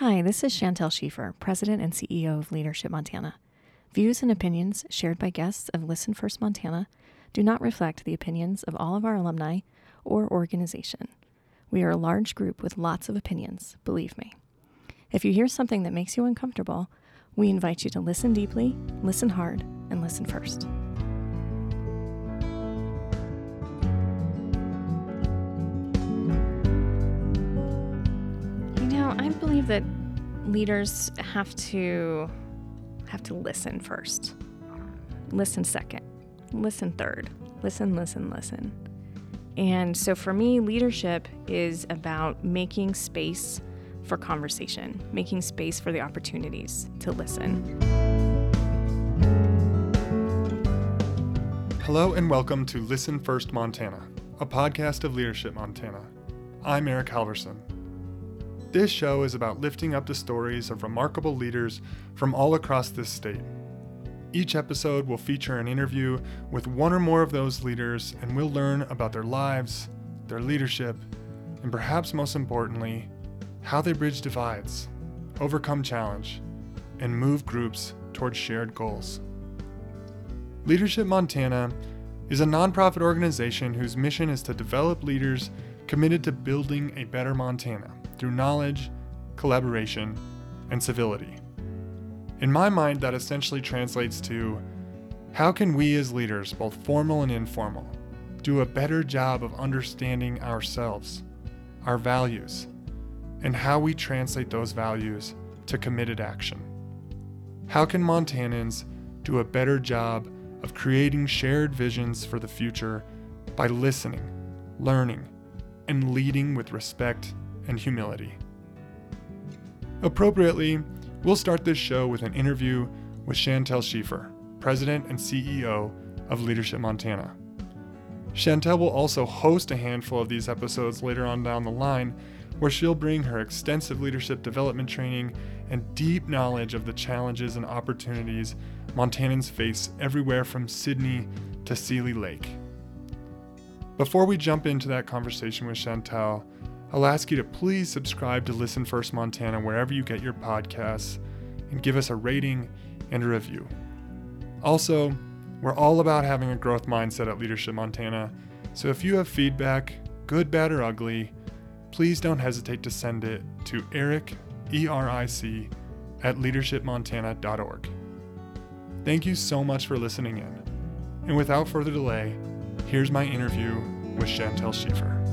Hi, this is Chantel Schiefer, President and CEO of Leadership Montana. Views and opinions shared by guests of Listen First Montana do not reflect the opinions of all of our alumni or organization. We are a large group with lots of opinions, believe me. If you hear something that makes you uncomfortable, we invite you to listen deeply, listen hard, and listen first. Mm. I believe that leaders have to have to listen first. Listen second. Listen third. Listen, listen, listen. And so for me, leadership is about making space for conversation, making space for the opportunities to listen. Hello and welcome to Listen First Montana, a podcast of Leadership Montana. I'm Eric Halverson. This show is about lifting up the stories of remarkable leaders from all across this state. Each episode will feature an interview with one or more of those leaders, and we'll learn about their lives, their leadership, and perhaps most importantly, how they bridge divides, overcome challenge, and move groups towards shared goals. Leadership Montana is a nonprofit organization whose mission is to develop leaders committed to building a better Montana through knowledge, collaboration, and civility. In my mind, that essentially translates to how can we as leaders, both formal and informal, do a better job of understanding ourselves, our values, and how we translate those values to committed action? How can Montanans do a better job of creating shared visions for the future by listening, learning, and leading with respect and humility. Appropriately, we'll start this show with an interview with Chantel Schiefer, President and CEO of Leadership Montana. Chantel will also host a handful of these episodes later on down the line, where she'll bring her extensive leadership development training and deep knowledge of the challenges and opportunities Montanans face everywhere from Sidney to Seeley Lake. Before we jump into that conversation with Chantel, I'll ask you to please subscribe to Listen First Montana wherever you get your podcasts and give us a rating and a review. Also, we're all about having a growth mindset at Leadership Montana, so if you have feedback, good, bad, or ugly, please don't hesitate to send it to Eric, E R I C, at leadershipmontana.org. Thank you so much for listening in. And without further delay, Here's my interview with Chantel Schiefer.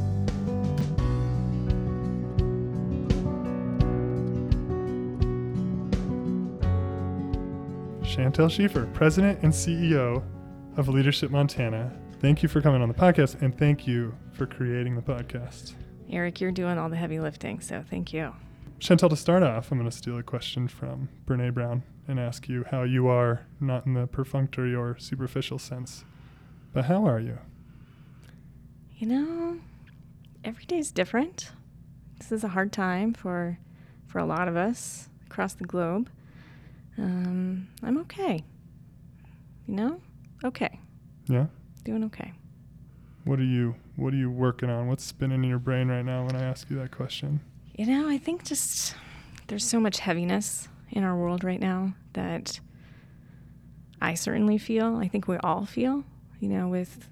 Chantel Schiefer, President and CEO of Leadership Montana. Thank you for coming on the podcast and thank you for creating the podcast. Eric, you're doing all the heavy lifting, so thank you. Chantel, to start off, I'm going to steal a question from Brene Brown and ask you how you are, not in the perfunctory or superficial sense, but how are you? You know, every day is different. This is a hard time for for a lot of us across the globe. Um, I'm okay. You know, okay. Yeah. Doing okay. What are you What are you working on? What's spinning in your brain right now when I ask you that question? You know, I think just there's so much heaviness in our world right now that I certainly feel. I think we all feel. You know, with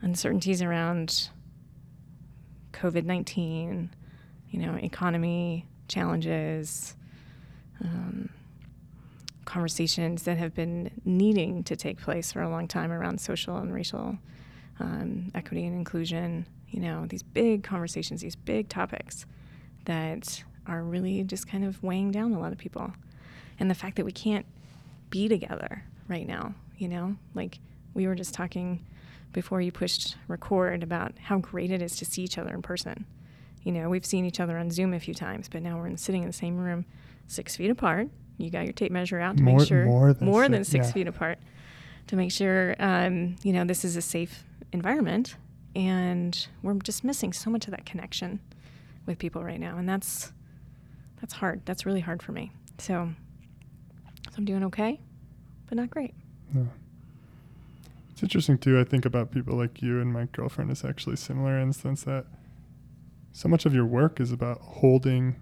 uncertainties around COVID 19, you know, economy challenges, um, conversations that have been needing to take place for a long time around social and racial um, equity and inclusion. You know, these big conversations, these big topics that are really just kind of weighing down a lot of people. And the fact that we can't be together right now, you know, like we were just talking before you pushed record about how great it is to see each other in person. You know, we've seen each other on Zoom a few times, but now we're in, sitting in the same room, six feet apart. You got your tape measure out to more, make sure more than more six, than six yeah. feet apart to make sure um, you know this is a safe environment. And we're just missing so much of that connection with people right now, and that's that's hard. That's really hard for me. So, so I'm doing okay, but not great. No. It's interesting too. I think about people like you and my girlfriend is actually similar in the sense that so much of your work is about holding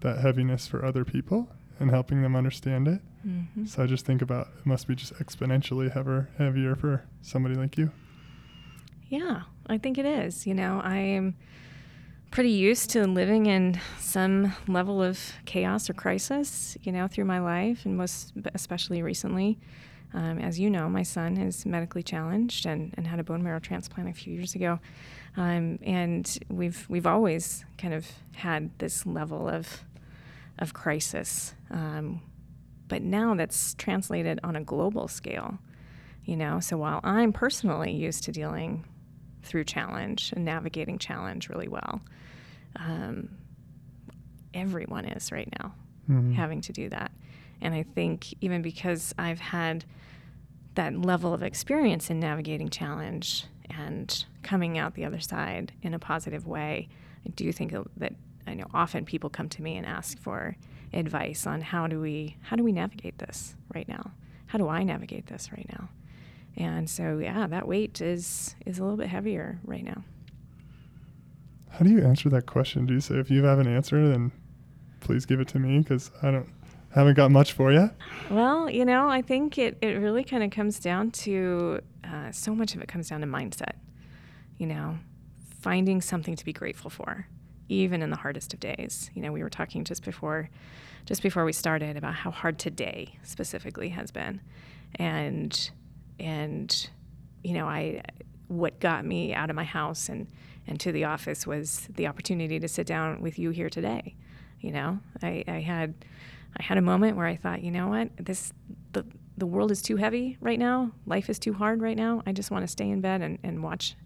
that heaviness for other people and helping them understand it. Mm-hmm. So I just think about it must be just exponentially heavier, heavier for somebody like you. Yeah, I think it is. You know, I am pretty used to living in some level of chaos or crisis, you know, through my life, and most especially recently. Um, as you know, my son is medically challenged and, and had a bone marrow transplant a few years ago, um, and we've we've always kind of had this level of of crisis, um, but now that's translated on a global scale. You know, so while I'm personally used to dealing through challenge and navigating challenge really well, um, everyone is right now Mhm. having to do that. And I think even because I've had that level of experience in navigating challenge and coming out the other side in a positive way, I do think that I know often people come to me and ask for advice on how do we how do we navigate this right now? How do I navigate this right now? And so yeah, that weight is is a little bit heavier right now. How do you answer that question? Do you say if you have an answer, then please give it to me because I don't haven't got much for you. Well, you know, I think it, it really kind of comes down to uh, so much of it comes down to mindset. You know, finding something to be grateful for, even in the hardest of days. You know, we were talking just before, just before we started about how hard today specifically has been, and and you know, I what got me out of my house and and to the office was the opportunity to sit down with you here today. You know, I, I had I had a moment where I thought, you know what, this the the world is too heavy right now. Life is too hard right now. I just want to stay in bed and, and watch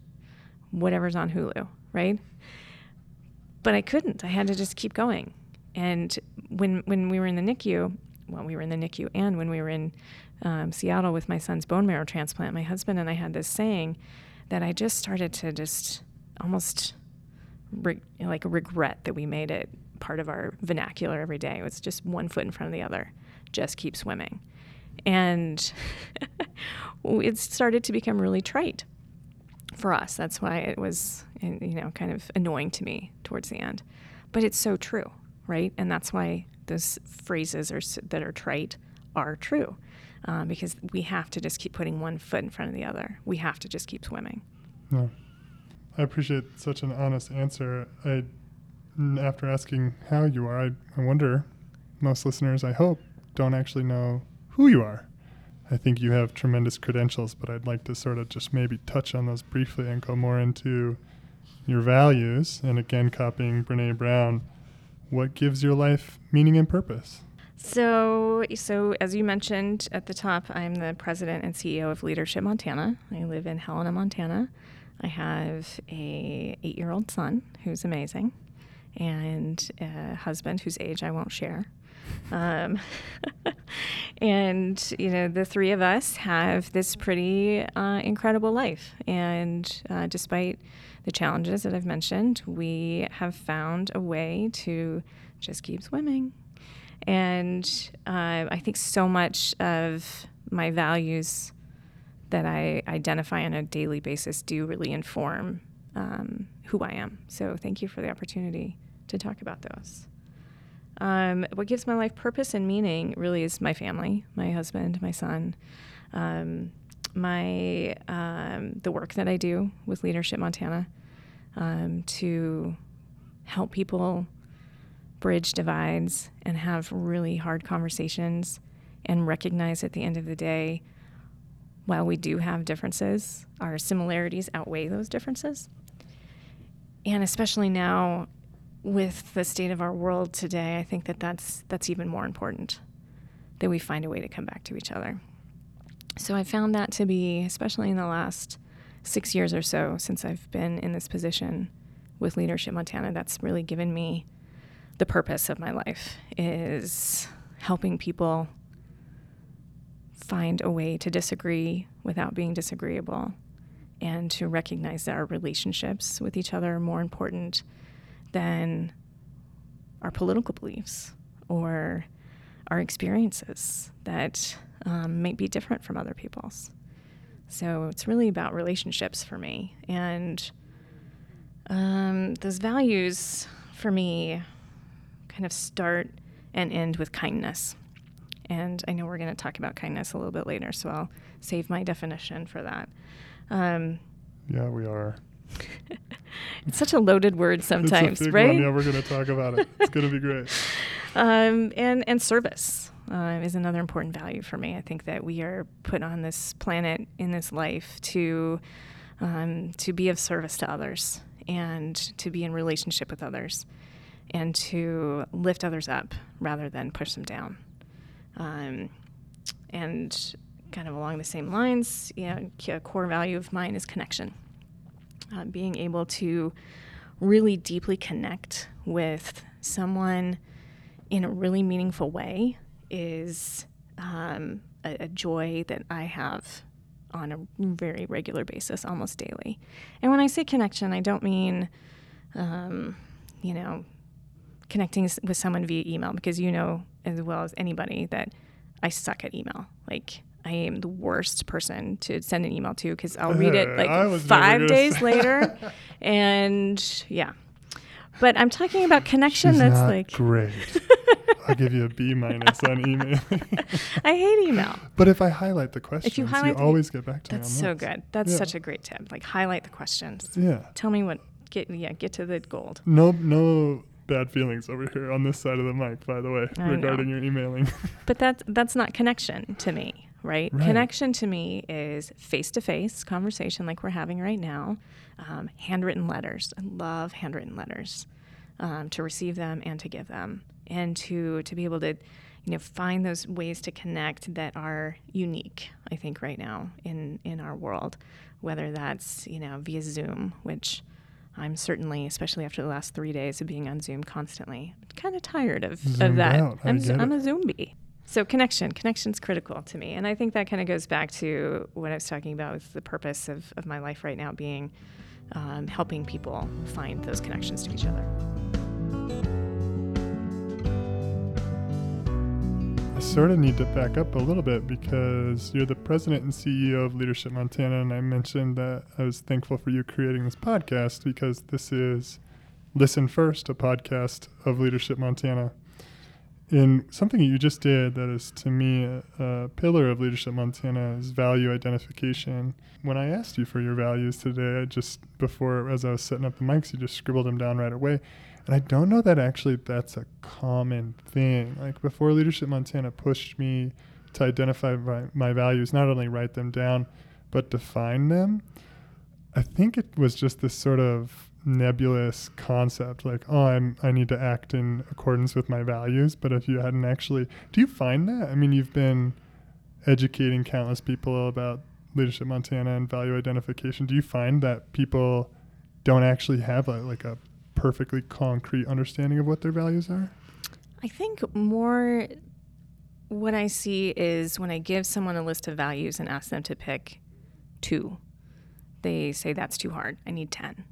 whatever's on Hulu, right? But I couldn't. I had to just keep going. And when when we were in the NICU, well, we were in the NICU, and when we were in um, Seattle with my son's bone marrow transplant, my husband and I had this saying that I just started to just almost re- like regret that we made it part of our vernacular every day. It was just one foot in front of the other, just keep swimming. And it started to become really trite for us. That's why it was, you know, kind of annoying to me towards the end. But it's so true, right? And that's why those phrases are, that are trite are true. Um, because we have to just keep putting one foot in front of the other. We have to just keep swimming. No. I appreciate such an honest answer. I, after asking how you are, I, I wonder, most listeners, I hope, don't actually know who you are. I think you have tremendous credentials, but I'd like to sort of just maybe touch on those briefly and go more into your values. And again, copying Brene Brown, what gives your life meaning and purpose? So, so as you mentioned at the top, I'm the president and CEO of Leadership Montana. I live in Helena, Montana. I have a eight-year-old son who's amazing, and a husband whose age I won't share. Um, and you know, the three of us have this pretty uh, incredible life. And uh, despite the challenges that I've mentioned, we have found a way to just keep swimming. And uh, I think so much of my values that I identify on a daily basis do really inform um, who I am. So thank you for the opportunity to talk about those. Um, what gives my life purpose and meaning really is my family, my husband, my son, um, my um, the work that I do with Leadership Montana um, to help people bridge divides and have really hard conversations and recognize at the end of the day, while we do have differences, our similarities outweigh those differences. And especially now with the state of our world today, I think that that's, that's even more important that we find a way to come back to each other. So I found that to be, especially in the last six years or so since I've been in this position with Leadership Montana, that's really given me the purpose of my life is helping people find a way to disagree without being disagreeable and to recognize that our relationships with each other are more important than our political beliefs or our experiences that um, might be different from other people's. So it's really about relationships for me. And um, those values for me kind of start and end with kindness. And I know we're going to talk about kindness a little bit later, so I'll save my definition for that. Um, yeah, we are. it's such a loaded word sometimes, right? One. Yeah, we're going to talk about it. It's going to be great. Um, and and service uh, is another important value for me. I think that we are put on this planet in this life to um, to be of service to others and to be in relationship with others and to lift others up rather than push them down. Um, and kind of along the same lines, you know, a core value of mine is connection. Uh, being able to really deeply connect with someone in a really meaningful way is um, a, a joy that I have on a very regular basis, almost daily. And when I say connection, I don't mean, um, you know, connecting with someone via email because you know as well as anybody that I suck at email. Like I am the worst person to send an email to because I'll read it like five days later, and yeah. But I'm talking about connection She's that's like great. I'll give you a B minus on email. I hate email. But if I highlight the questions, if you, highlight you always get back to that's me. That's so good. That's yeah. such a great tip. Like highlight the questions. Yeah. Tell me what get yeah get to the gold. No no bad feelings over here on this side of the mic, by the way, I regarding know. your emailing. but that's that's not connection to me, right? right. Connection to me is face to face conversation like we're having right now. Um, handwritten letters. I love handwritten letters. Um, to receive them and to give them, and to to be able to, you know, find those ways to connect that are unique. I think right now in in our world, whether that's you know via Zoom, which I'm certainly, especially after the last three days of being on Zoom constantly, kind of tired of, of that. I'm, I'm a Zoombie. So connection, connection's critical to me. And I think that kind of goes back to what I was talking about with the purpose of, of my life right now being um, helping people find those connections to each other. I sort of need to back up a little bit because you're the president and CEO of Leadership Montana, and I mentioned that I was thankful for you creating this podcast because this is Listen First, a podcast of Leadership Montana. And something that you just did that is to me a, a pillar of Leadership Montana is value identification. When I asked you for your values today, I just before as I was setting up the mics, you just scribbled them down right away. And I don't know that actually that's a common thing. Like before Leadership Montana pushed me to identify my, my values, not only write them down, but define them. I think it was just this sort of nebulous concept like oh I'm I need to act in accordance with my values but if you hadn't actually do you find that I mean you've been educating countless people about leadership Montana and value identification do you find that people don't actually have a, like a perfectly concrete understanding of what their values are? I think more what I see is when I give someone a list of values and ask them to pick two, they say that's too hard. I need 10.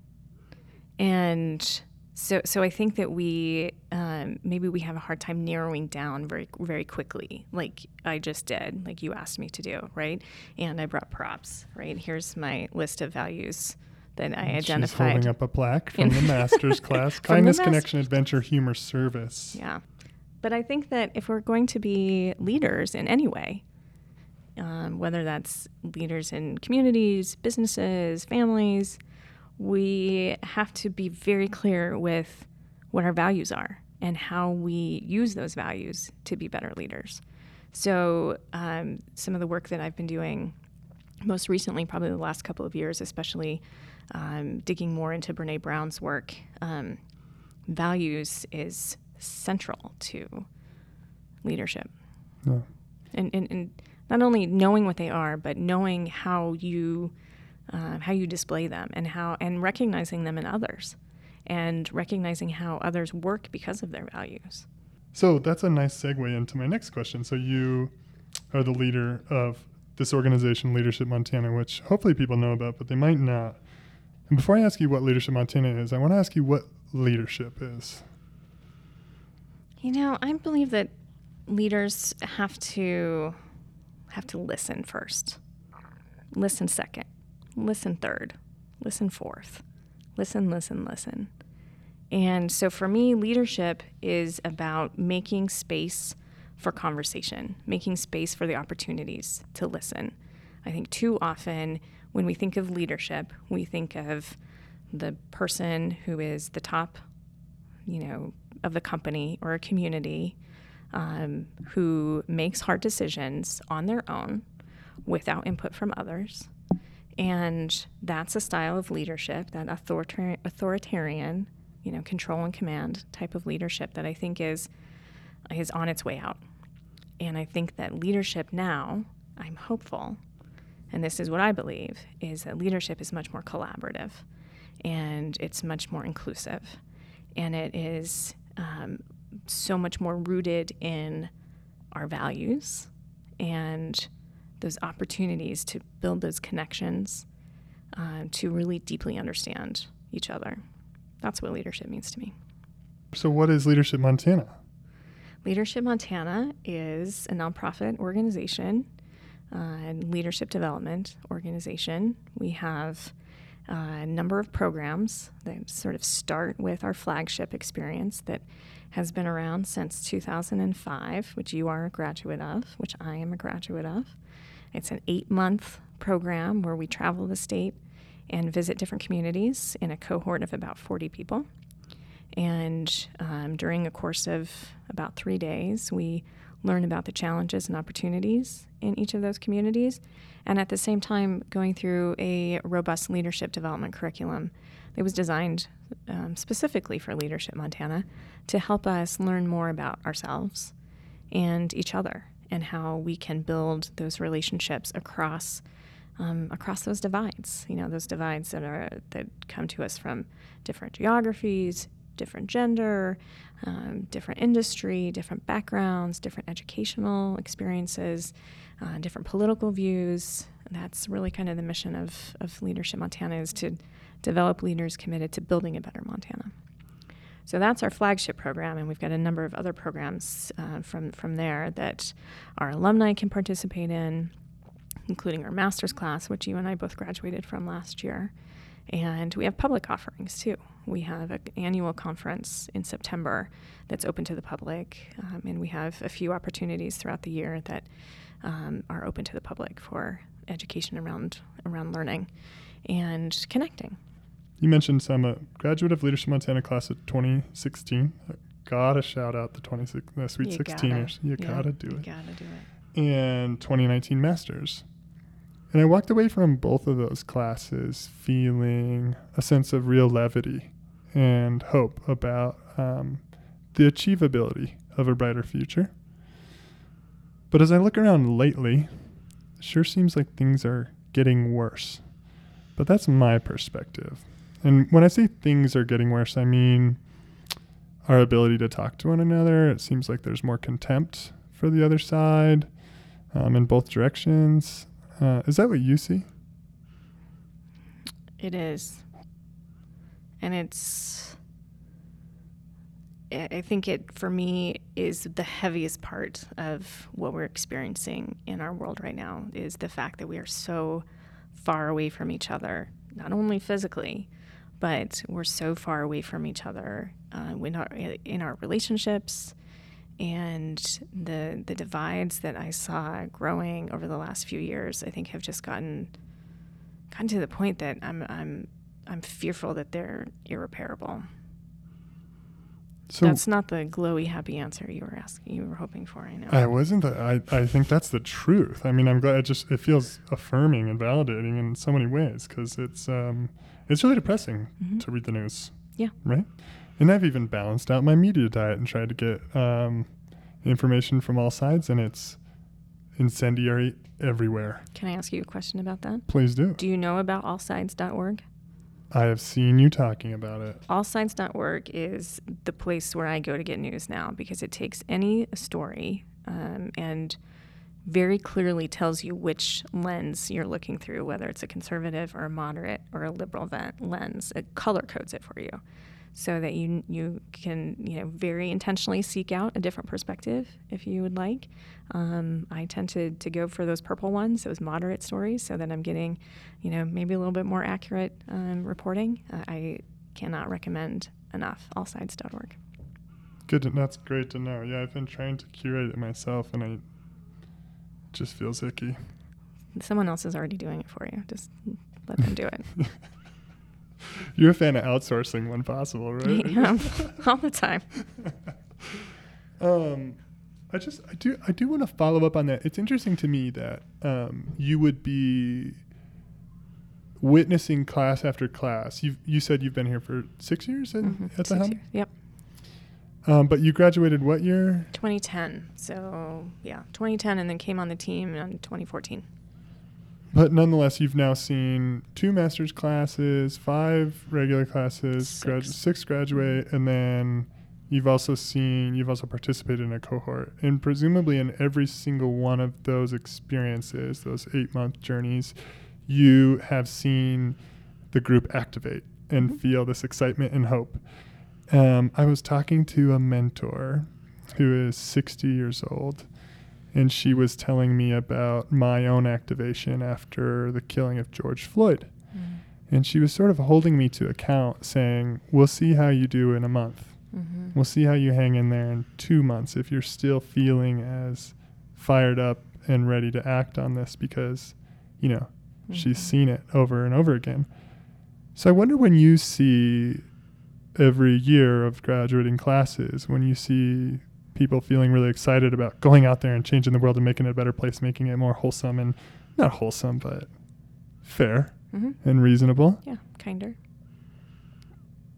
And so, so I think that we um, maybe we have a hard time narrowing down very, very quickly, like I just did, like you asked me to do, right? And I brought props, right? Here's my list of values that I identified. She's holding up a plaque from the master's class, Kindness Connection Adventure Humor Service. Yeah. But I think that if we're going to be leaders in any way, um, whether that's leaders in communities, businesses, families, we have to be very clear with what our values are and how we use those values to be better leaders. So, um, some of the work that I've been doing most recently, probably the last couple of years, especially um, digging more into Brene Brown's work, um, values is central to leadership. Yeah. And, and, and not only knowing what they are, but knowing how you uh, how you display them and how and recognizing them in others and recognizing how others work because of their values. So that's a nice segue into my next question. So you are the leader of this organization, Leadership Montana, which hopefully people know about, but they might not. And before I ask you what Leadership Montana is, I want to ask you what leadership is. You know, I believe that leaders have to have to listen first. Listen second. Listen third. Listen fourth. Listen, listen, listen. And so for me, leadership is about making space for conversation, making space for the opportunities to listen. I think too often when we think of leadership, we think of the person who is the top, you know, of the company or a community um, who makes hard decisions on their own without input from others. And that's a style of leadership, that authoritarian, you know, control and command type of leadership that I think is is on its way out. And I think that leadership now, I'm hopeful, and this is what I believe, is that leadership is much more collaborative and it's much more inclusive. And it is um, so much more rooted in our values and those opportunities to build those connections uh, to really deeply understand each other. That's what leadership means to me. So, what is Leadership Montana? Leadership Montana is a nonprofit organization uh, and leadership development organization. We have uh, a number of programs that sort of start with our flagship experience that has been around since 2005, which you are a graduate of, which I am a graduate of. It's an eight month program where we travel the state and visit different communities in a cohort of about 40 people. And um, during a course of about three days, we learn about the challenges and opportunities in each of those communities, and at the same time, going through a robust leadership development curriculum. That was designed um, specifically for Leadership Montana to help us learn more about ourselves and each other and how we can build those relationships across um, across those divides. You know, those divides that are that come to us from different geographies, different gender, um, different industry, different backgrounds, different educational experiences, uh, different political views. That's really kind of the mission of, of Leadership Montana is to develop leaders committed to building a better Montana. So that's our flagship program, and we've got a number of other programs uh, from from there that our alumni can participate in, including our master's class, which you and I both graduated from last year. And we have public offerings too. We have an annual conference in September that's open to the public, um, and we have a few opportunities throughout the year that um, are open to the public for education around around learning and connecting. You mentioned some uh, graduate of Leadership Montana class of 2016. gotta shout out the 26 the Sweet You 16ers. gotta. You Yeah, gotta do You it. gotta do it. And 2019 Masters. And I walked away from both of those classes feeling a sense of real levity and hope about um, the achievability of a brighter future. But as I look around lately, it sure seems like things are getting worse. But that's my perspective. And when I say things are getting worse, I mean our ability to talk to one another. It seems like there's more contempt for the other side um, in both directions. Uh, is that what you see? It is. And it's, I think it, for me, is the heaviest part of what we're experiencing in our world right now is the fact that we are so far away from each other, not only physically, but we're so far away from each other uh, in, our, in our relationships and the the divides that I saw growing over the last few years, I think have just gotten gotten to the point that I'm I'm I'm fearful that they're irreparable. So that's not the glowy happy answer you were asking you were hoping for. I know. I wasn't. The, I I think that's the truth. I mean, I'm glad. It just it feels affirming and validating in so many ways because it's um it's really depressing Mhm. to read the news. Yeah. Right. And I've even balanced out my media diet and tried to get um, information from all sides, and it's incendiary everywhere. Can I ask you a question about that? Please do. Do you know about allsides.org? I have seen you talking about it. allsides.org is the place where I go to get news now because it takes any story um, and very clearly tells you which lens you're looking through, whether it's a conservative or a moderate or a liberal lens. It color codes it for you so that you you can you know very intentionally seek out a different perspective if you would like. Um, I tend to, to go for those purple ones, those moderate stories, so that I'm getting you know maybe a little bit more accurate um, reporting. Uh, I cannot recommend enough. Allsides.org. Good. To, that's great to know. Yeah, I've been trying to curate it myself, and I it just feels icky. Someone else is already doing it for you. Just let them do it. You're a fan of outsourcing when possible, right? Yeah, all the time. um, I just I do I do want to follow up on that. It's interesting to me that um, you would be witnessing class after class. You you said you've been here for six years in, Mhm, at the Helm, years. Yep. um, but you graduated what year? 2010. So yeah, 2010, and then came on the team in 2014. But nonetheless, you've now seen two master's classes, five regular classes, gradu- Six. six graduate, and then you've also seen, you've also participated in a cohort. And presumably, in every single one of those experiences, those eight month journeys, you have seen the group activate and Mhm. feel this excitement and hope. Um, I was talking to a mentor who is 60 years old and she was telling me about my own activation after the killing of George Floyd. And she was sort of holding me to account, saying, We'll see how you do in a month. Mm-hmm. We'll see how you hang in there in two months if you're still feeling as fired up and ready to act on this because, you know, she's Mhm. seen it over and over again. So I wonder when you see every year of graduating classes, when you see people feeling really excited about going out there and changing the world and making it a better place, making it more wholesome and not wholesome, but fair hmm and reasonable. Yeah, kinder.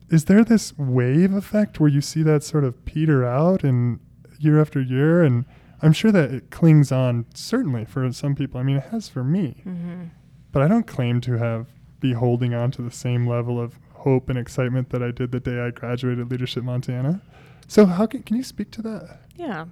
Is there this wave effect where you see that sort of peter out and year after year? And I'm sure that it clings on certainly for some people. I mean, it has for me. hmm but I don't claim to have be holding on to the same level of hope and excitement that I did the day I graduated Leadership Montana. So how can can you speak to that? Yeah,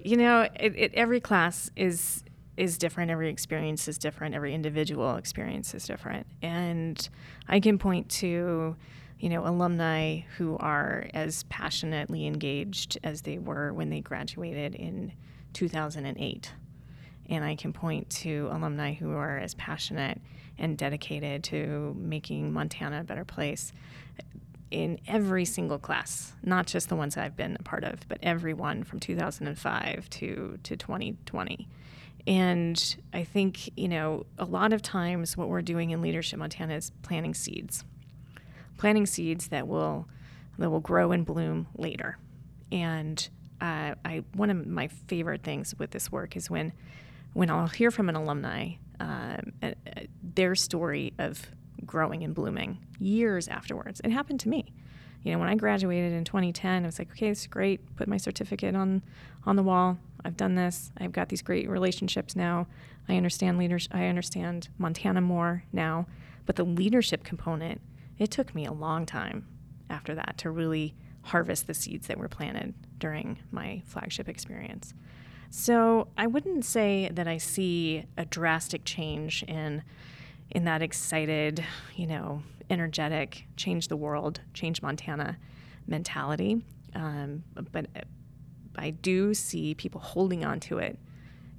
you know, it, it, every class is is different. Every experience is different. Every individual experience is different, and I can point to, you know, alumni who are as passionately engaged as they were when they graduated in 2008. And I can point to alumni who are as passionate and dedicated to making Montana a better place in every single class, not just the ones I've been a part of, but every one from 2005 to, to 2020. And I think, you know, a lot of times what we're doing in Leadership Montana is planting seeds, planting seeds that will that will grow and bloom later. And uh, I one of my favorite things with this work is when when I'll hear from an alumni um, uh, uh, their story of growing and blooming years afterwards. It happened to me. You know, when I graduated in 2010, I was like, okay, it's great. Put my certificate on on the wall. I've done this. I've got these great relationships now. I understand leaders. I understand Montana more now. But the leadership component, it took me a long time after that to really harvest the seeds that were planted during my flagship experience. So I wouldn't say that I see a drastic change in in that excited, you know, energetic, change the world, change Montana mentality. Um, but I do see people holding on to it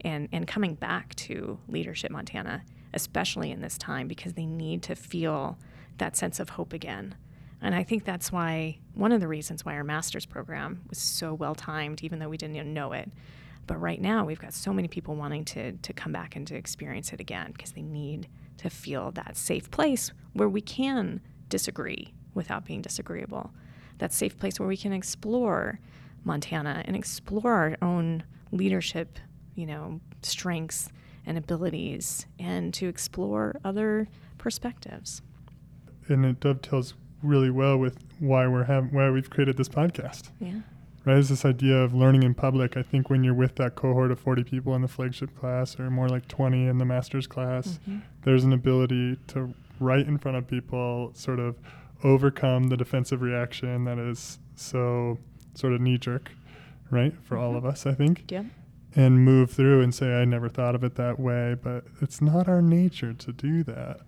and, and coming back to Leadership Montana, especially in this time, because they need to feel that sense of hope again. And I think that's why one of the reasons why our master's program was so well timed, even though we didn't even know it. But right now, we've got so many people wanting to, to come back and to experience it again because they need to feel that safe place where we can disagree without being disagreeable. That safe place where we can explore Montana and explore our own leadership, you know, strengths and abilities and to explore other perspectives. And it dovetails really well with why we're having why we've created this podcast. Yeah. Right, is this idea of learning in public. I think when you're with that cohort of 40 people in the flagship class, or more like 20 in the master's class, Mhm. there's an ability to right in front of people sort of overcome the defensive reaction that is so sort of knee jerk, right, for all Mhm. of us, I think, Yeah. and move through and say, I never thought of it that way, but it's not our nature to do that.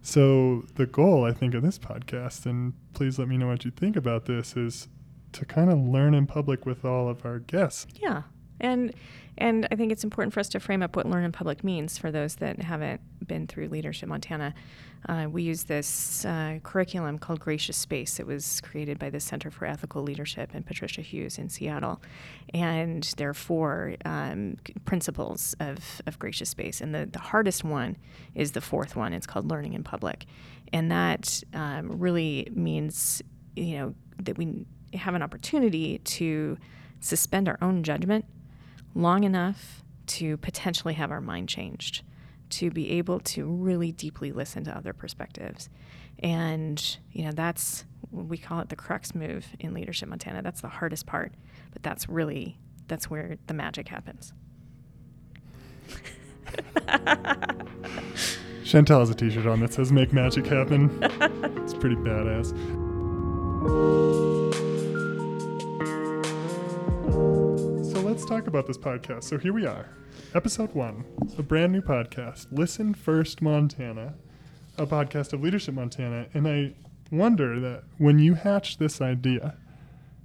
So, the goal, I think, of this podcast, and please let me know what you think about this, is to kind of learn in public with all of our guests. Yeah. And and I think it's important for us to frame up what Learn in Public means for those that haven't been through Leadership Montana. Uh, we use this uh, curriculum called Gracious Space. It was created by the Center for Ethical Leadership and Patricia Hughes in Seattle. And there are four um, principles of, of Gracious Space. And the, the hardest one is the fourth one. It's called Learning in Public. And that um, really means, you know, that we have an opportunity to suspend our own judgment long enough to potentially have our mind changed, to be able to really deeply listen to other perspectives. And, you know, that's, we call it the crux move in Leadership Montana. That's the hardest part, but that's really, that's where the magic happens. Chantel has a t shirt on that says Make Magic Happen. it's pretty badass. Let's talk about this podcast. So here we are, episode one, a brand new podcast, Listen First Montana, a podcast of Leadership Montana. And I wonder that when you hatched this idea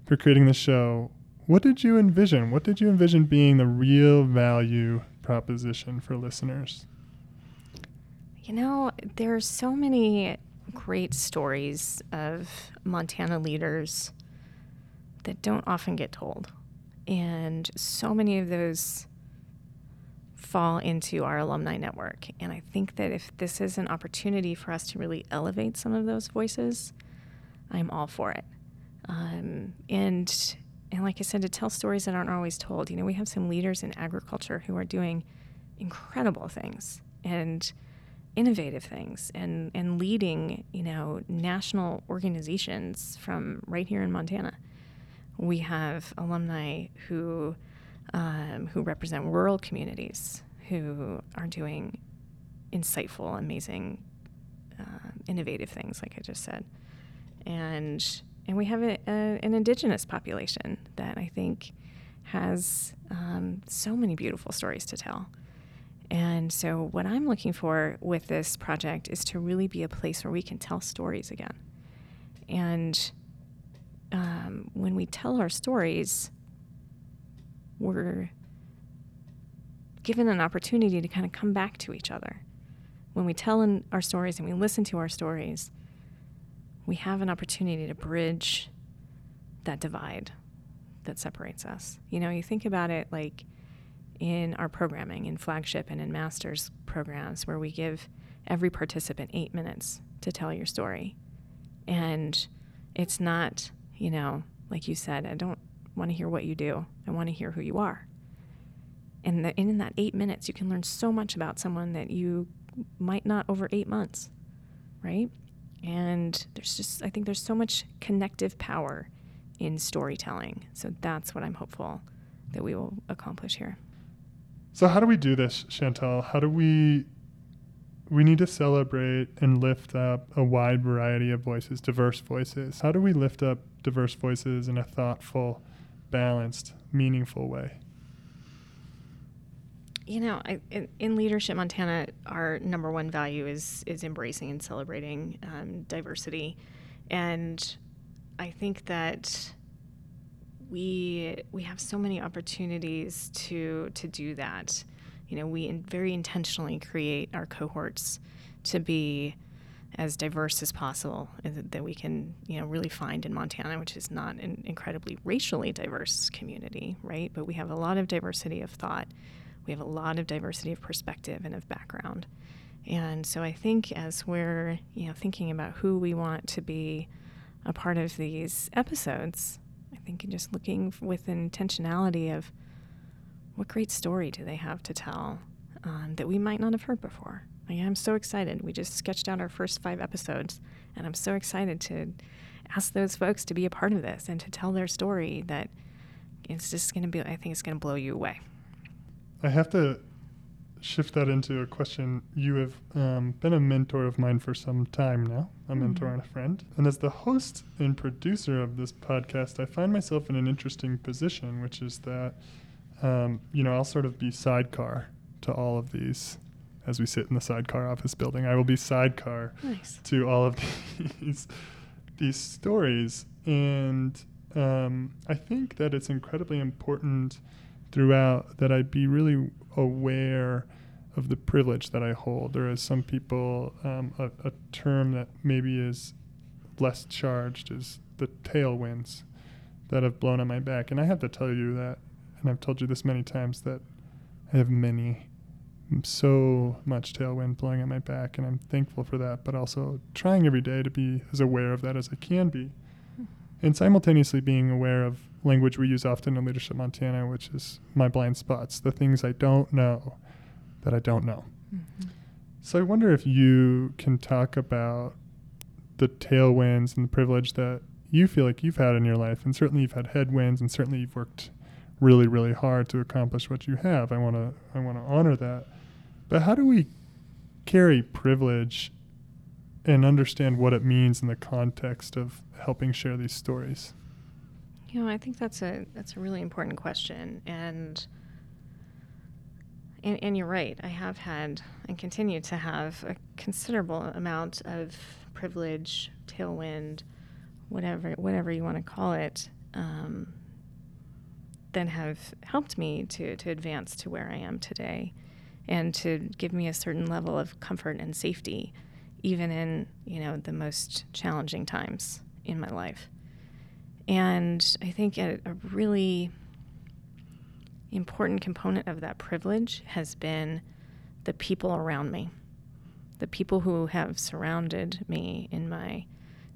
for creating the show, what did you envision? What did you envision being the real value proposition for listeners? You know, there are so many great stories of Montana leaders that don't often get told. And so many of those fall into our alumni network. And I think that if this is an opportunity for us to really elevate some of those voices, I'm all for it. Um, and and like I said, to tell stories that aren't always told. You know, we have some leaders in agriculture who are doing incredible things and innovative things and, and leading, you know, national organizations from right here in Montana. We have alumni who um, who represent rural communities who are doing insightful, amazing, uh, innovative things, like I just said, and and we have a, a, an indigenous population that I think has um, so many beautiful stories to tell. And so, what I'm looking for with this project is to really be a place where we can tell stories again. And um, when we tell our stories, we're given an opportunity to kind of come back to each other. When we tell our stories and we listen to our stories, we have an opportunity to bridge that divide that separates us. You know, you think about it like in our programming, in flagship and in master's programs, where we give every participant eight minutes to tell your story. And it's not you know, like you said, I don't want to hear what you do. I want to hear who you are. And, the, and in that eight minutes, you can learn so much about someone that you might not over eight months, right? And there's just, I think there's so much connective power in storytelling. So that's what I'm hopeful that we will accomplish here. So, how do we do this, Chantel? How do we we need to celebrate and lift up a wide variety of voices, diverse voices. How do we lift up diverse voices in a thoughtful, balanced, meaningful way? You know, I, in, in, Leadership Montana, our number one value is is embracing and celebrating um, diversity, and I think that we we have so many opportunities to to do that you know, we in very intentionally create our cohorts to be as diverse as possible that we can, you know, really find in Montana, which is not an incredibly racially diverse community, right? But we have a lot of diversity of thought. We have a lot of diversity of perspective and of background. And so I think as we're, you know, thinking about who we want to be a part of these episodes, I think just looking with intentionality of what great story do they have to tell um, that we might not have heard before? I am so excited. We just sketched out our first five episodes, and I'm so excited to ask those folks to be a part of this and to tell their story that it's just going to be, I think it's going to blow you away. I have to shift that into a question. You have um, been a mentor of mine for some time now, a mm-hmm. mentor and a friend. And as the host and producer of this podcast, I find myself in an interesting position, which is that um, you know, I'll sort of be sidecar to all of these as we sit in the sidecar office building. I will be sidecar nice. to all of these these stories, and um, I think that it's incredibly important throughout that I be really aware of the privilege that I hold. There is some people, um, a, a term that maybe is less charged is the tailwinds that have blown on my back. And I have to tell you that, and I've told you this many times, that I have many, so much tailwind blowing at my back, and I'm thankful for that, but also trying every day to be as aware of that as I can be. And simultaneously being aware of language we use often in Leadership Montana, which is my blind spots, the things I don't know that I don't know. Mm-hmm. So I wonder if you can talk about the tailwinds and the privilege that you feel like you've had in your life, and certainly you've had headwinds, and certainly you've worked really, really hard to accomplish what you have. I want to, I want to honor that. But how do we carry privilege and understand what it means in the context of helping share these stories? You know, I think that's a that's a really important question, and and, and you're right. I have had and continue to have a considerable amount of privilege, tailwind, whatever whatever you want to call it, um, that have helped me to to advance to where I am today, and to give me a certain level of comfort and safety, even in you know the most challenging times in my life. And I think a, a really important component of that privilege has been the people around me, the people who have surrounded me in my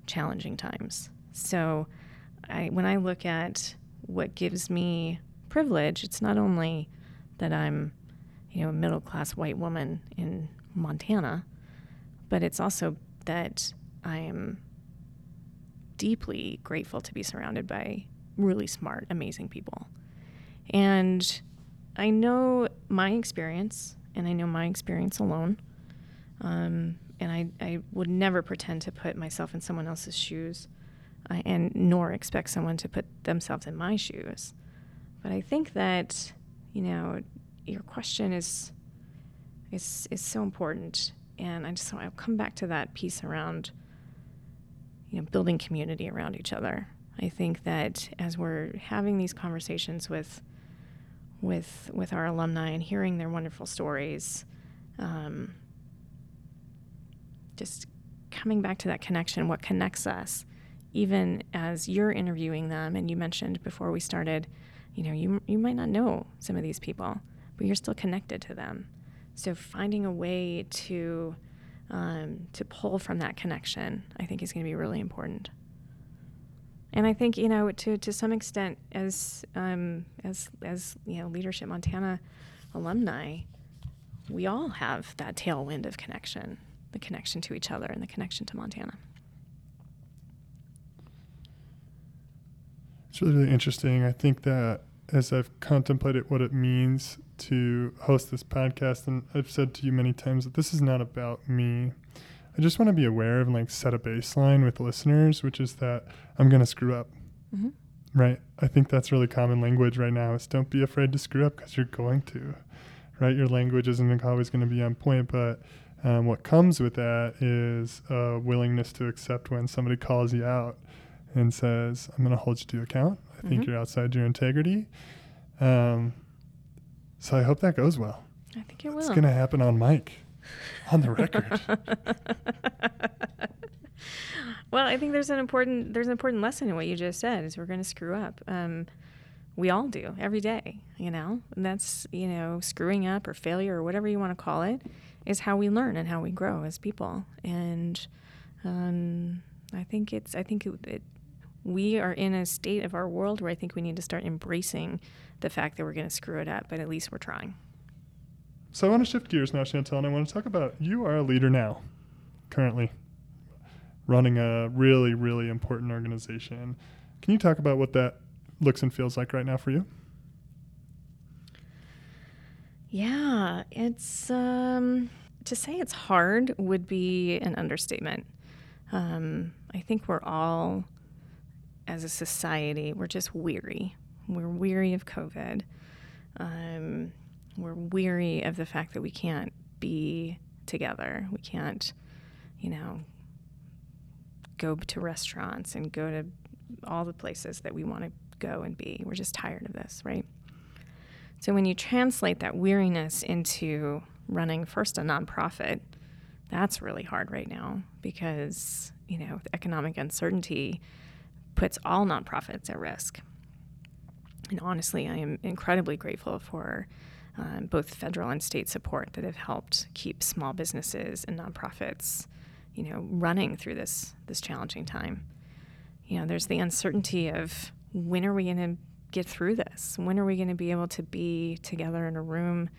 challenging times. So, I, when I look at what gives me privilege, it's not only that I'm, you know, a middle class white woman in Montana, but it's also that I am deeply grateful to be surrounded by really smart, amazing people. And I know my experience, and I know my experience alone. Um, and I, I would never pretend to put myself in someone else's shoes, uh, and nor expect someone to put themselves in my shoes. But I think that, you know, your question is is is so important, and I just I'll come back to that piece around, you know, building community around each other. I think that as we're having these conversations with with with our alumni and hearing their wonderful stories. Um, just coming back to that connection, what connects us, even as you're interviewing them, and you mentioned before we started, you know, you you might not know some of these people, but you're still connected to them. So finding a way to um, to pull from that connection, I think, is going to be really important. And I think you know to to some extent, as um, as as you know, leadership Montana alumni, we all have that tailwind of connection, the connection to each other and the connection to Montana. It's really, really interesting. I think that as I've contemplated what it means to host this podcast, and I've said to you many times that this is not about me. I just want to be aware of and like set a baseline with listeners, which is that I'm going to screw up. Mm-hmm. Right. I think that's really common language right now is don't be afraid to screw up because you're going to. Right. Your language isn't always going to be on point, but um, what comes with that is a willingness to accept when somebody calls you out and says, I'm going to hold you to account. I mm-hmm. think you're outside your integrity. Um, so I hope that goes well. I think it will. It's going to happen on mic on the record. well, I think there's an important there's an important lesson in what you just said. Is we're going to screw up. Um, we all do every day, you know. And that's you know screwing up or failure or whatever you want to call it is how we learn and how we grow as people. And um, I think it's I think it, it, we are in a state of our world where I think we need to start embracing the fact that we're going to screw it up, but at least we're trying. So I want to shift gears now, Chantel, and I want to talk about you are a leader now, currently running a really, really important organization. Can you talk about what that looks and feels like right now for you? Yeah, it's um, to say it's hard would be an understatement. Um, I think we're all, as a society, we're just weary. We're weary of COVID. Um, we're weary of the fact that we can't be together. We can't, you know, go to restaurants and go to all the places that we want to go and be. We're just tired of this, right? So when you translate that weariness into running first a nonprofit, that's really hard right now because, you know, the economic uncertainty puts all nonprofits at risk. And honestly, I am incredibly grateful for um, both federal and state support that have helped keep small businesses and nonprofits, you know, running through this this challenging time. You know, there's the uncertainty of when are we going to get through this? When are we going to be able to be together in a room,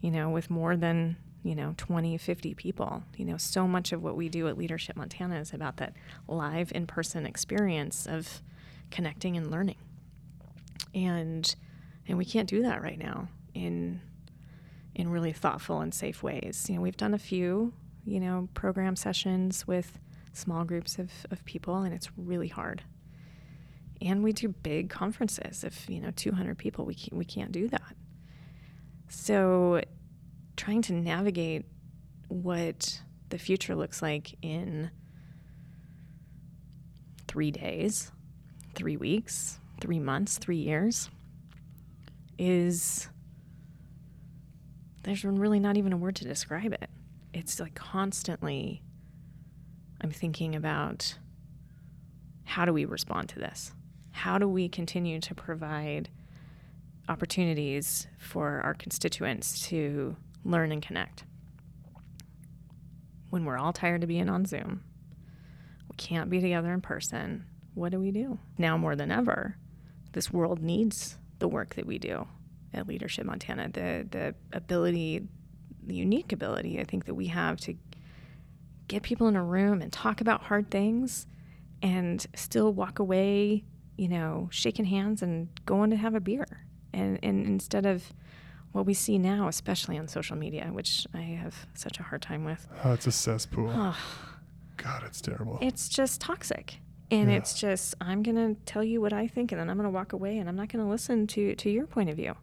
you know, with more than you know 20 50 people you know so much of what we do at leadership montana is about that live in-person experience of connecting and learning and and we can't do that right now in in really thoughtful and safe ways. You know, we've done a few, you know, program sessions with small groups of, of people, and it's really hard. And we do big conferences. If you know, 200 people, we can't, we can't do that. So, trying to navigate what the future looks like in three days, three weeks, three months, three years is there's really not even a word to describe it. It's like constantly I'm thinking about how do we respond to this? How do we continue to provide opportunities for our constituents to learn and connect? When we're all tired of being on Zoom, we can't be together in person, what do we do? Now more than ever, this world needs the work that we do at Leadership Montana. The the ability, the unique ability I think that we have to get people in a room and talk about hard things and still walk away, you know, shaking hands and going to have a beer. And and instead of what we see now, especially on social media, which I have such a hard time with. Oh, it's a cesspool. Oh, God, it's terrible. It's just toxic. And yeah. it's just I'm going to tell you what I think and then I'm going to walk away and I'm not going to listen to to your point of view.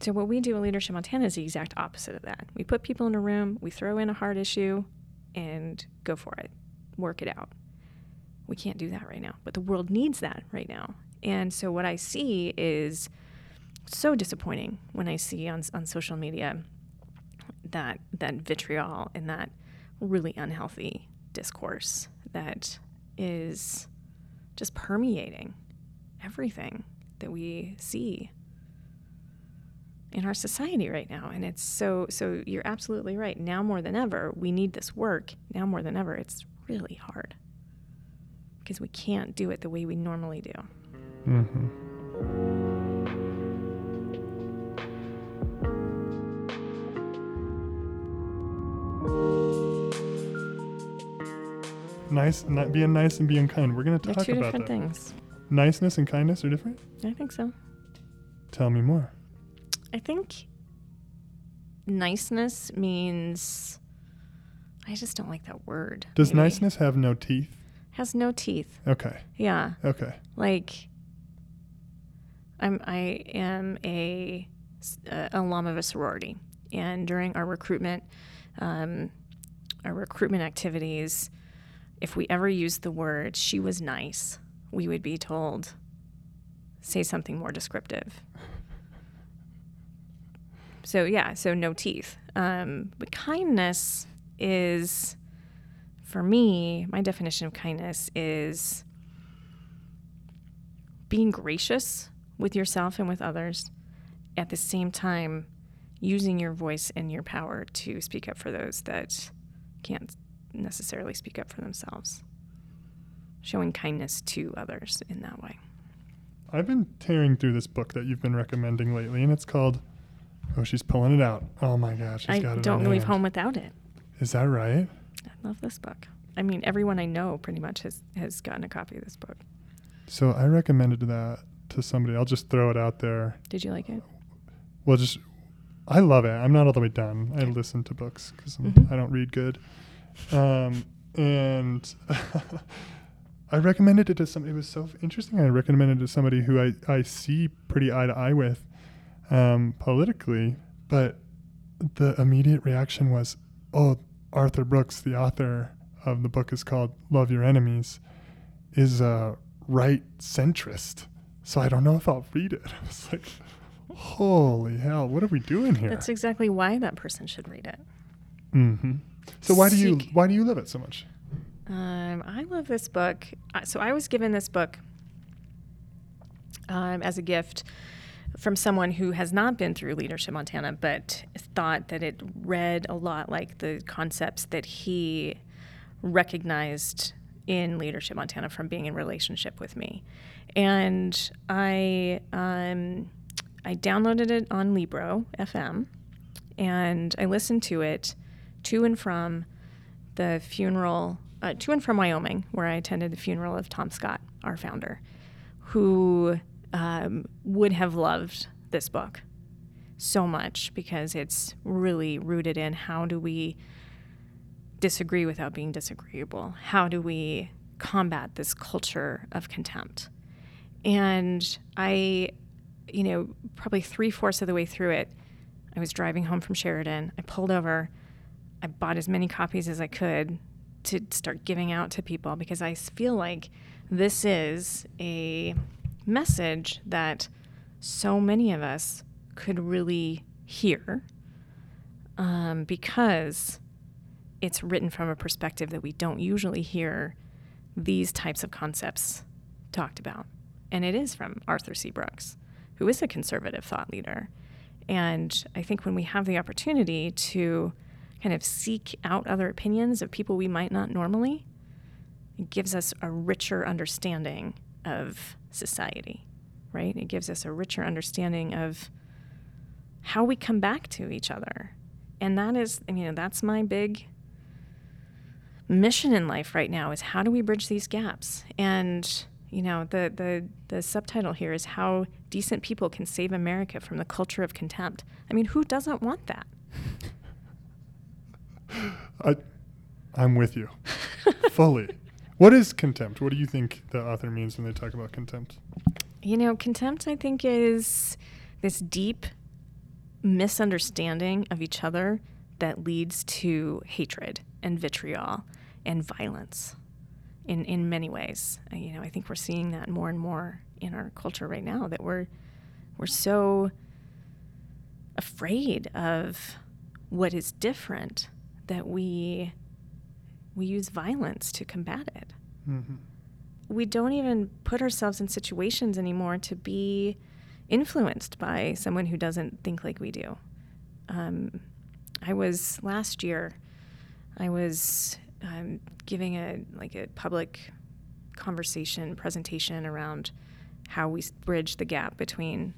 So what we do at Leadership Montana is the exact opposite of that. We put people in a room, we throw in a hard issue, and go for it. Work it out. We can't do that right now, but the world needs that right now. And so what I see is so disappointing when I see on on social media that that vitriol and that really unhealthy discourse that is just permeating everything that we see in our society right now. And it's so so you're absolutely right. Now more than ever we need this work. Now more than ever it's really hard because we can't do it the way we normally do. Mm-hmm. Nice not being nice and being kind we're going to talk They're two about different that. things niceness and kindness are different i think so tell me more I think niceness means I just don't like that word. Does maybe. niceness have no teeth? Has no teeth. Okay. Yeah. Okay. Like I'm I am a uh, alum of a sorority, and during our recruitment, um, our recruitment activities, if we ever used the word "she was nice," we would be told, "Say something more descriptive." So yeah, so no teeth. Um, but kindness is, for me, my definition of kindness is being gracious with yourself and with others, at the same time using your voice and your power to speak up for those that can't necessarily speak up for themselves. Showing kindness to others in that way. I've been tearing through this book that you've been recommending lately, and it's called Oh, she's pulling it out. Oh my gosh, she's I got it. don't leave hand. home without it. Is that right? I love this book. I mean, everyone I know pretty much has has gotten a copy of this book. So I recommended that to somebody. I'll just throw it out there. Did you like it? Well, just I love it. I'm not all the way done. I listen to books because mm-hmm. I don't read good. Um, and I recommended it to somebody. It was so interesting. I recommended it to somebody who I, I see pretty eye to eye with um, politically, but the immediate reaction was, "Oh, Arthur Brooks, the author of the book is called Love Your Enemies, is a right centrist." So I don't know if I'll read it. I was like, Holy hell! What are we doing here? That's exactly why that person should read it. hmm So why do you Seek- why do you love it so much? Um, I love this book. So I was given this book um, as a gift from someone who has not been through Leadership Montana, but thought that it read a lot like the concepts that he recognized in Leadership Montana from being in relationship with me. And I um, I downloaded it on Libro FM, and I listened to it to and from the funeral, uh, to and from Wyoming, where I attended the funeral of Tom Scott, our founder, who um, would have loved this book so much because it's really rooted in how do we disagree without being disagreeable? How do we combat this culture of contempt? And I, you know, probably three fourths of the way through it, I was driving home from Sheridan. I pulled over. I bought as many copies as I could to start giving out to people because I feel like this is a message that so many of us could really hear um, because it's written from a perspective that we don't usually hear these types of concepts talked about. And it is from Arthur C. Brooks, who is a conservative thought leader. And I think when we have the opportunity to kind of seek out other opinions of people we might not normally, it gives us a richer understanding of society, right? It gives us a richer understanding of how we come back to each other. And that is, you know, that's my big mission in life right now is how do we bridge these gaps? And you know, the the the subtitle here is how decent people can save America from the culture of contempt. I mean, who doesn't want that? I, I'm with you fully. What is contempt? What do you think the author means when they talk about contempt? You know, contempt I think is this deep misunderstanding of each other that leads to hatred and vitriol and violence in in many ways. Uh, You know, I think we're seeing that more and more in our culture right now that we're we're so afraid of what is different that we we use violence to combat it. hmm We don't even put ourselves in situations anymore to be influenced by someone who doesn't think like we do. Um, I was last year. I was um, giving a like a public conversation presentation around how we bridge the gap between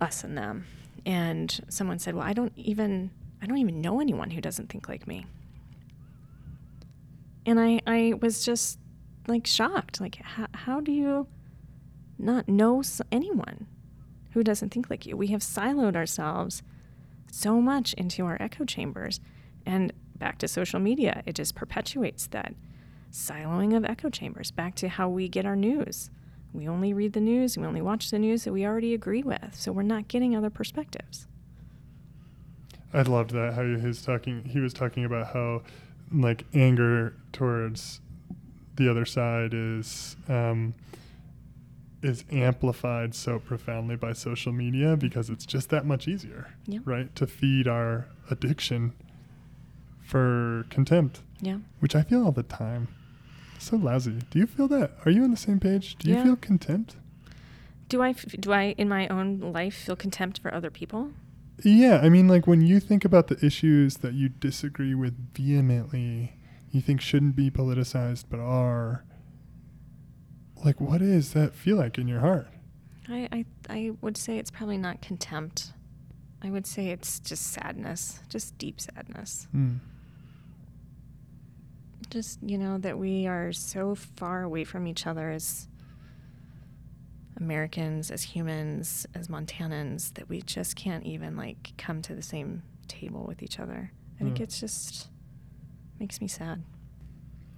us and them. And someone said, "Well, I don't even I don't even know anyone who doesn't think like me." And I I was just like shocked. Like how how do you not know anyone who doesn't think like you? We have siloed ourselves so much into our echo chambers. And back to social media, it just perpetuates that siloing of echo chambers back to how we get our news. We only read the news, we only watch the news that we already agree with. So we're not getting other perspectives. I loved that how he was talking. He was talking about how, like, anger towards the other side is um, is amplified so profoundly by social media because it's just that much easier, Yeah. right? To feed our addiction for contempt, Yeah. which I feel all the time. So lousy. Do you feel that? Are you on the same page? Do you Yeah. feel contempt? Do I f- do I in my own life feel contempt for other people? Yeah, I mean, like when you think about the issues that you disagree with vehemently, you think shouldn't be politicized but are. Like, what does that feel like in your heart? I, I I would say it's probably not contempt. I would say it's just sadness, just deep sadness. Mm. Just, you know, that we are so far away from each other as Americans, as humans, as Montanans, that we just can't even like come to the same table with each other. I think Mm. it's just makes me sad.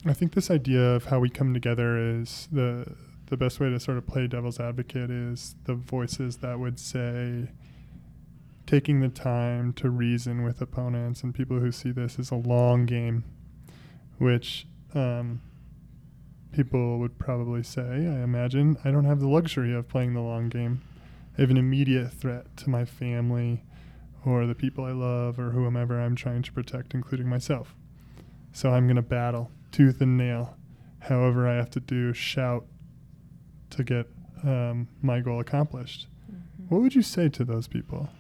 I think this idea of how we come together is the the best way to sort of play devil's advocate is the voices that would say taking the time to reason with opponents and people who see this as a long game, which um, people would probably say, I imagine, I don't have the luxury of playing the long game. I have an immediate threat to my family or the people I love or whomever I'm trying to protect, including myself. So I'm going to battle tooth and nail, however I have to do, shout to get um, my goal accomplished. Mm-hmm. What would you say to those people?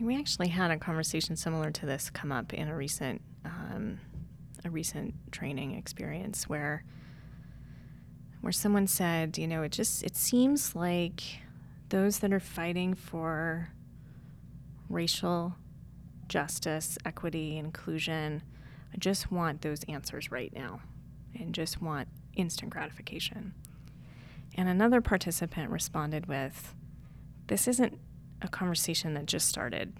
We actually had a conversation similar to this come up in a recent um, a recent training experience where where someone said, you know, it just it seems like those that are fighting for racial justice, equity, inclusion, I just want those answers right now and just want instant gratification. And another participant responded with, This isn't a conversation that just started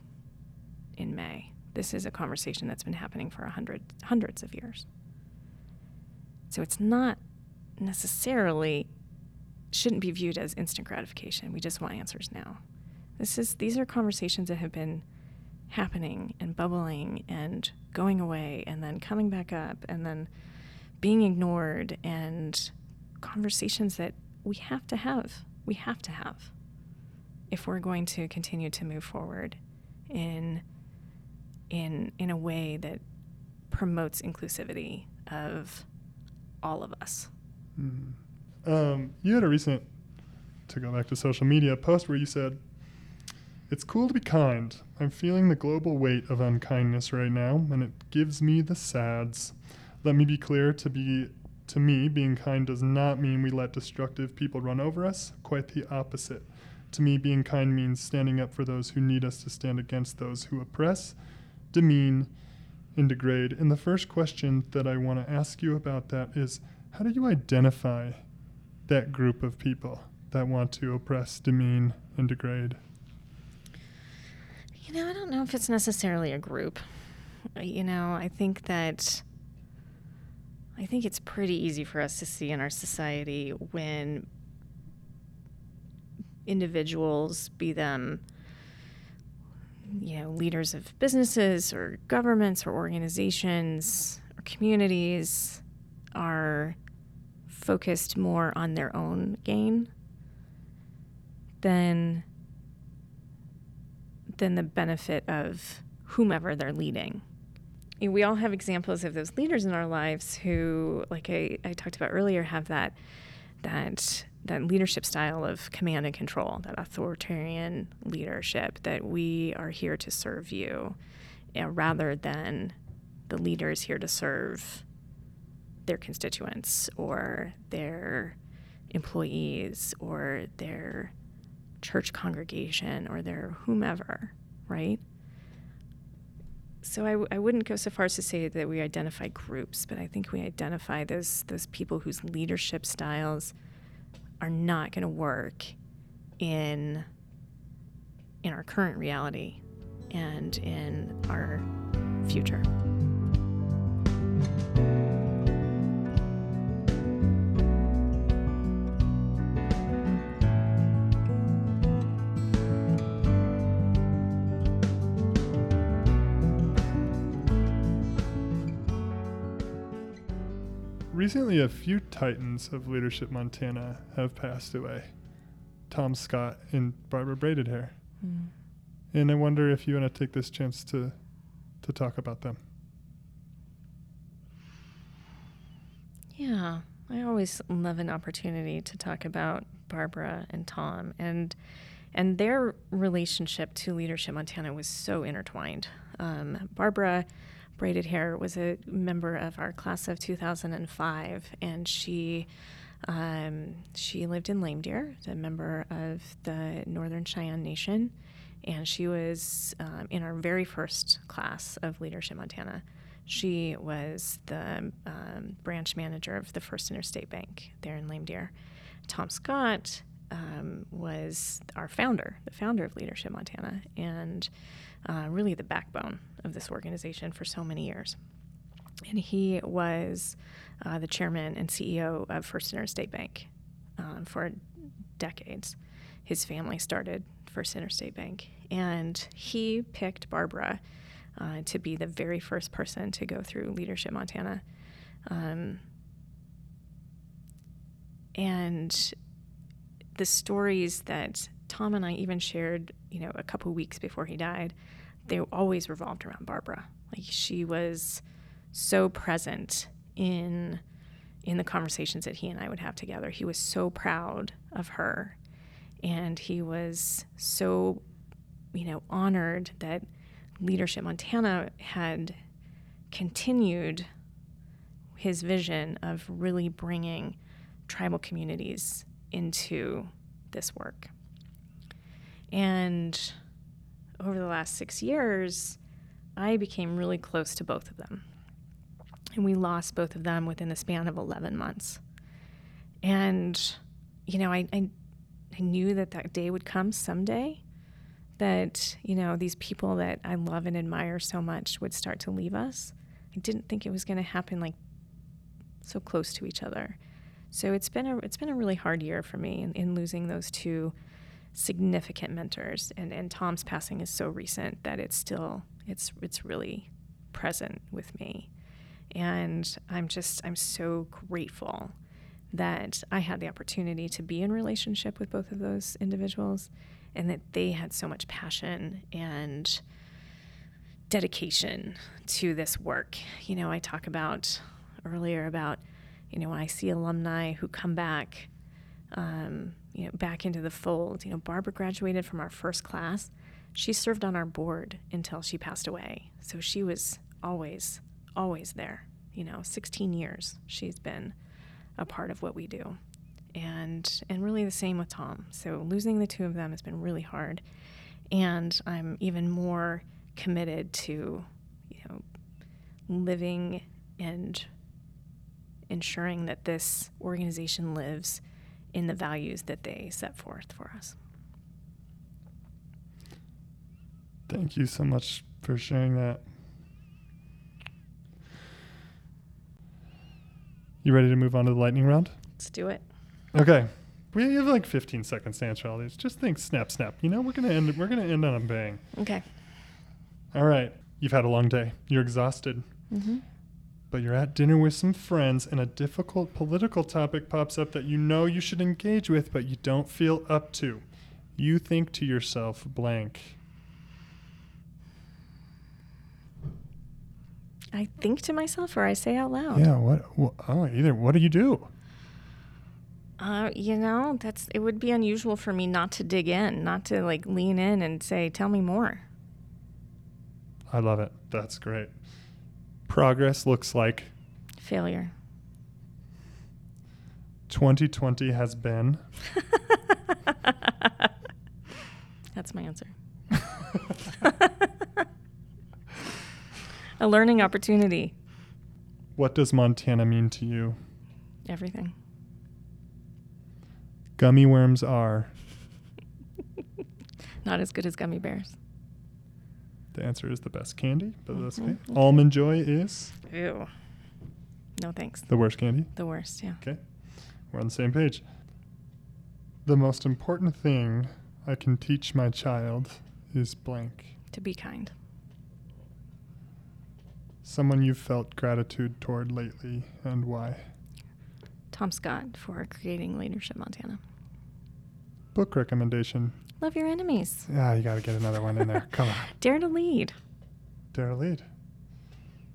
in May. This is a conversation that's been happening for a hundred, hundreds of years. So it's not necessarily shouldn't be viewed as instant gratification. We just want answers now. This is these are conversations that have been happening and bubbling and going away and then coming back up and then being ignored and conversations that we have to have. We have to have if we're going to continue to move forward in in in a way that promotes inclusivity of all of us. Mm. Um, you had a recent, to go back to social media, post where you said, "It's cool to be kind. I'm feeling the global weight of unkindness right now, and it gives me the sads. Let me be clear: to be to me, being kind does not mean we let destructive people run over us. Quite the opposite." To me, being kind means standing up for those who need us to stand against those who oppress, demean, and degrade. And the first question that I want to ask you about that is how do you identify that group of people that want to oppress, demean, and degrade? You know, I don't know if it's necessarily a group. You know, I think that I think it's pretty easy for us to see in our society when individuals, be them you know, leaders of businesses or governments or organizations or communities are focused more on their own gain than than the benefit of whomever they're leading. We all have examples of those leaders in our lives who, like I, I talked about earlier, have that that that leadership style of command and control, that authoritarian leadership, that we are here to serve you, uh, rather than the leaders here to serve their constituents or their employees or their church congregation or their whomever, right? So I w- I wouldn't go so far as to say that we identify groups, but I think we identify those those people whose leadership styles are not going to work in in our current reality and in our future. Recently, a few titans of Leadership Montana have passed away Tom Scott and Barbara Braided Hair. Mm. And I wonder if you want to take this chance to, to talk about them. Yeah, I always love an opportunity to talk about Barbara and Tom and and their relationship to Leadership Montana was so intertwined. Um, Barbara braided hair was a member of our class of 2005, and she um, she lived in Lame Deer, a member of the Northern Cheyenne Nation, and she was um, in our very first class of Leadership Montana. She was the um, branch manager of the First Interstate Bank there in Lame Deer. Tom Scott um, was our founder, the founder of Leadership Montana, and uh, really the backbone of this organization for so many years. And he was uh, the chairman and CEO of First Interstate Bank uh, for decades. His family started First Interstate Bank, and he picked Barbara uh, to be the very first person to go through Leadership Montana. Um, and the stories that Tom and I even shared, you know, a couple weeks before he died, they always revolved around Barbara. Like she was so present in in the conversations that he and I would have together. He was so proud of her and he was so you know honored that leadership montana had continued his vision of really bringing tribal communities into this work and over the last six years i became really close to both of them and we lost both of them within the span of 11 months and you know i, I I knew that that day would come someday that, you know, these people that I love and admire so much would start to leave us. I didn't think it was going to happen like so close to each other. So it's been a it's been a really hard year for me in, in losing those two significant mentors and, and Tom's passing is so recent that it's still it's it's really present with me. And I'm just I'm so grateful that I had the opportunity to be in relationship with both of those individuals and that they had so much passion and dedication to this work. You know, I talk about earlier about, you know, when I see alumni who come back, um, you know, back into the fold. You know, Barbara graduated from our first class. She served on our board until she passed away. So she was always, always there. You know, 16 years she's been a part of what we do. And and really the same with Tom. So losing the two of them has been really hard. And I'm even more committed to, you know, living and ensuring that this organization lives in the values that they set forth for us. Thank you so much for sharing that. You ready to move on to the lightning round? Let's do it. Okay. We have like 15 seconds to answer all these. Just think snap snap. You know, we're going to end we're going to end on a bang. Okay. All right. You've had a long day. You're exhausted. Mm-hmm. But you're at dinner with some friends and a difficult political topic pops up that you know you should engage with but you don't feel up to. You think to yourself blank. I think to myself or I say out loud. Yeah, what, what oh, either what do you do? Uh, you know, that's it would be unusual for me not to dig in, not to like lean in and say, "Tell me more." I love it. That's great. Progress looks like Failure. 2020 has been That's my answer. A learning opportunity. What does Montana mean to you? Everything. Gummy worms are. Not as good as gummy bears. The answer is the best candy, but that's okay. Mhm, okay. Almond Joy is Ew. No thanks. the worst candy. The worst, yeah. Okay. We're on the same page. The most important thing I can teach my child is blank. To be kind. Someone you've felt gratitude toward lately and why. Tom Scott for creating Leadership Montana. Book recommendation. Love your enemies. Yeah, you got to get another one in there. Come on. Dare to lead. Dare to lead.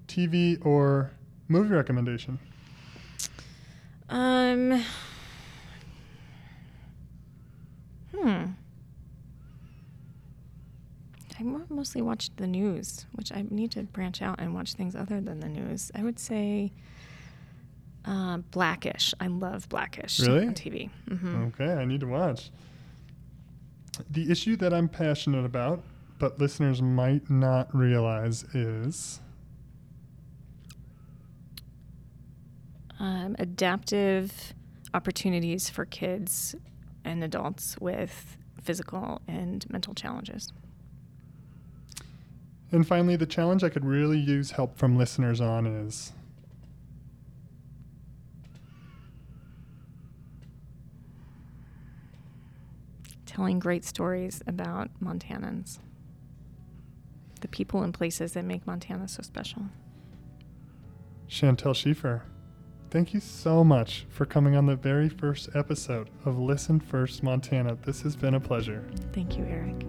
TV or movie recommendation. Um. Hmm. I mostly watch the news, which I need to branch out and watch things other than the news. I would say uh, Blackish. I love Blackish Really? on TV. Mm-hmm. Okay, I need to watch. The issue that I'm passionate about, but listeners might not realize, is Um, adaptive opportunities for kids and adults with physical and mental challenges. And finally, the challenge I could really use help from listeners on is telling great stories about Montanans, the people and places that make Montana so special. Chantel Schiefer. thank you so much for coming on the very first episode of Listen First Montana. This has been a pleasure. Thank you, Eric.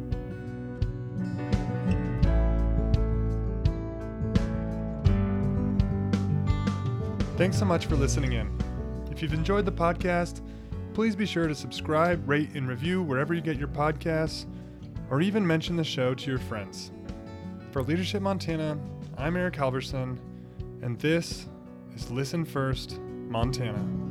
Thanks so much for listening in. If you've enjoyed the podcast, please be sure to subscribe, rate, and review wherever you get your podcasts, or even mention the show to your friends. For Leadership Montana, I'm Eric Halverson, and this is Listen First Montana.